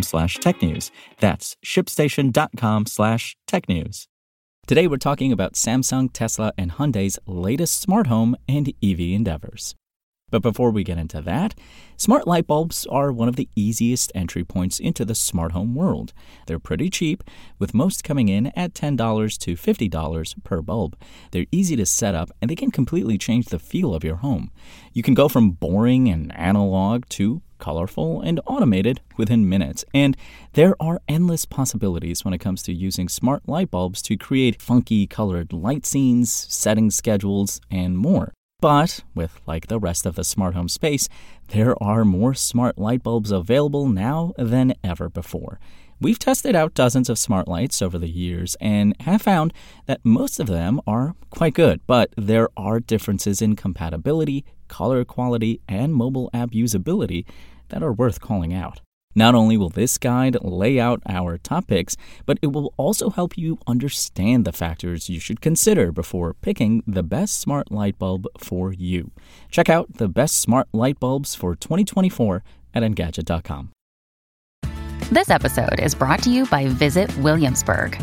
slash technews. That's shipstation.com slash technews. Today we're talking about Samsung, Tesla, and Hyundai's latest smart home and EV endeavors. But before we get into that, smart light bulbs are one of the easiest entry points into the smart home world. They're pretty cheap, with most coming in at $10 to $50 per bulb. They're easy to set up and they can completely change the feel of your home. You can go from boring and analog to colorful and automated within minutes. And there are endless possibilities when it comes to using smart light bulbs to create funky colored light scenes, setting schedules, and more. But with like the rest of the smart home space, there are more smart light bulbs available now than ever before. We've tested out dozens of smart lights over the years and have found that most of them are quite good, but there are differences in compatibility, color quality, and mobile app usability that are worth calling out. Not only will this guide lay out our topics, but it will also help you understand the factors you should consider before picking the best smart light bulb for you. Check out the best smart light bulbs for 2024 at Engadget.com. This episode is brought to you by Visit Williamsburg.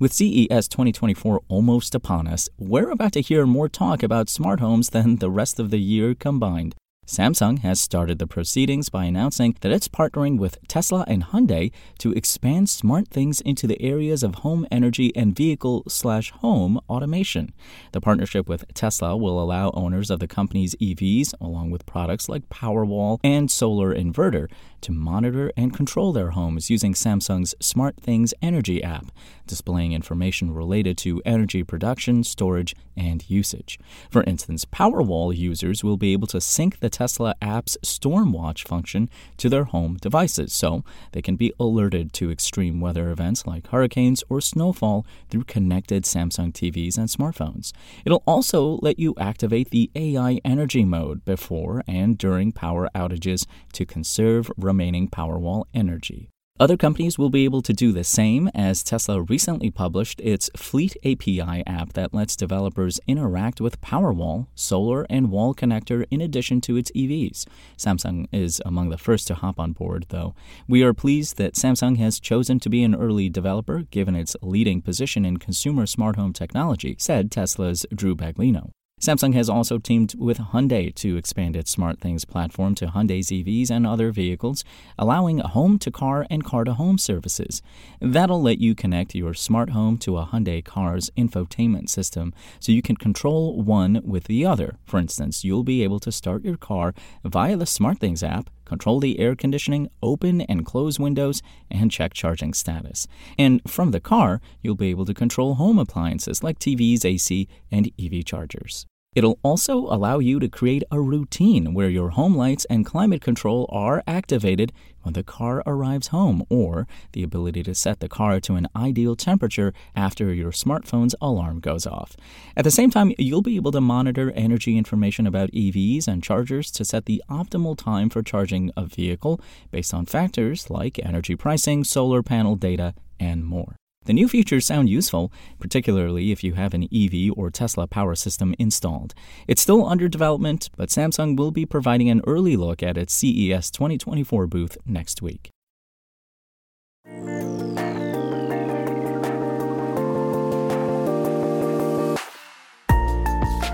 With CES 2024 almost upon us, we're about to hear more talk about smart homes than the rest of the year combined. Samsung has started the proceedings by announcing that it's partnering with Tesla and Hyundai to expand SmartThings into the areas of home energy and vehicle slash home automation. The partnership with Tesla will allow owners of the company's EVs, along with products like Powerwall and Solar Inverter, to monitor and control their homes using Samsung's SmartThings Energy app, displaying information related to energy production, storage, and usage. For instance, Powerwall users will be able to sync the Tesla app's Stormwatch function to their home devices so they can be alerted to extreme weather events like hurricanes or snowfall through connected Samsung TVs and smartphones. It'll also let you activate the AI energy mode before and during power outages to conserve remaining Powerwall energy. Other companies will be able to do the same as Tesla recently published its Fleet API app that lets developers interact with Powerwall, Solar, and Wall Connector in addition to its EVs. Samsung is among the first to hop on board, though. We are pleased that Samsung has chosen to be an early developer given its leading position in consumer smart home technology, said Tesla's Drew Baglino. Samsung has also teamed with Hyundai to expand its SmartThings platform to Hyundai's EVs and other vehicles, allowing home to car and car to home services. That'll let you connect your smart home to a Hyundai car's infotainment system so you can control one with the other. For instance, you'll be able to start your car via the SmartThings app control the air conditioning, open and close windows, and check charging status. And from the car, you'll be able to control home appliances like TVs, AC, and EV chargers. It'll also allow you to create a routine where your home lights and climate control are activated when the car arrives home, or the ability to set the car to an ideal temperature after your smartphone's alarm goes off. At the same time, you'll be able to monitor energy information about EVs and chargers to set the optimal time for charging a vehicle based on factors like energy pricing, solar panel data, and more. The new features sound useful, particularly if you have an EV or Tesla power system installed. It's still under development, but Samsung will be providing an early look at its CES 2024 booth next week.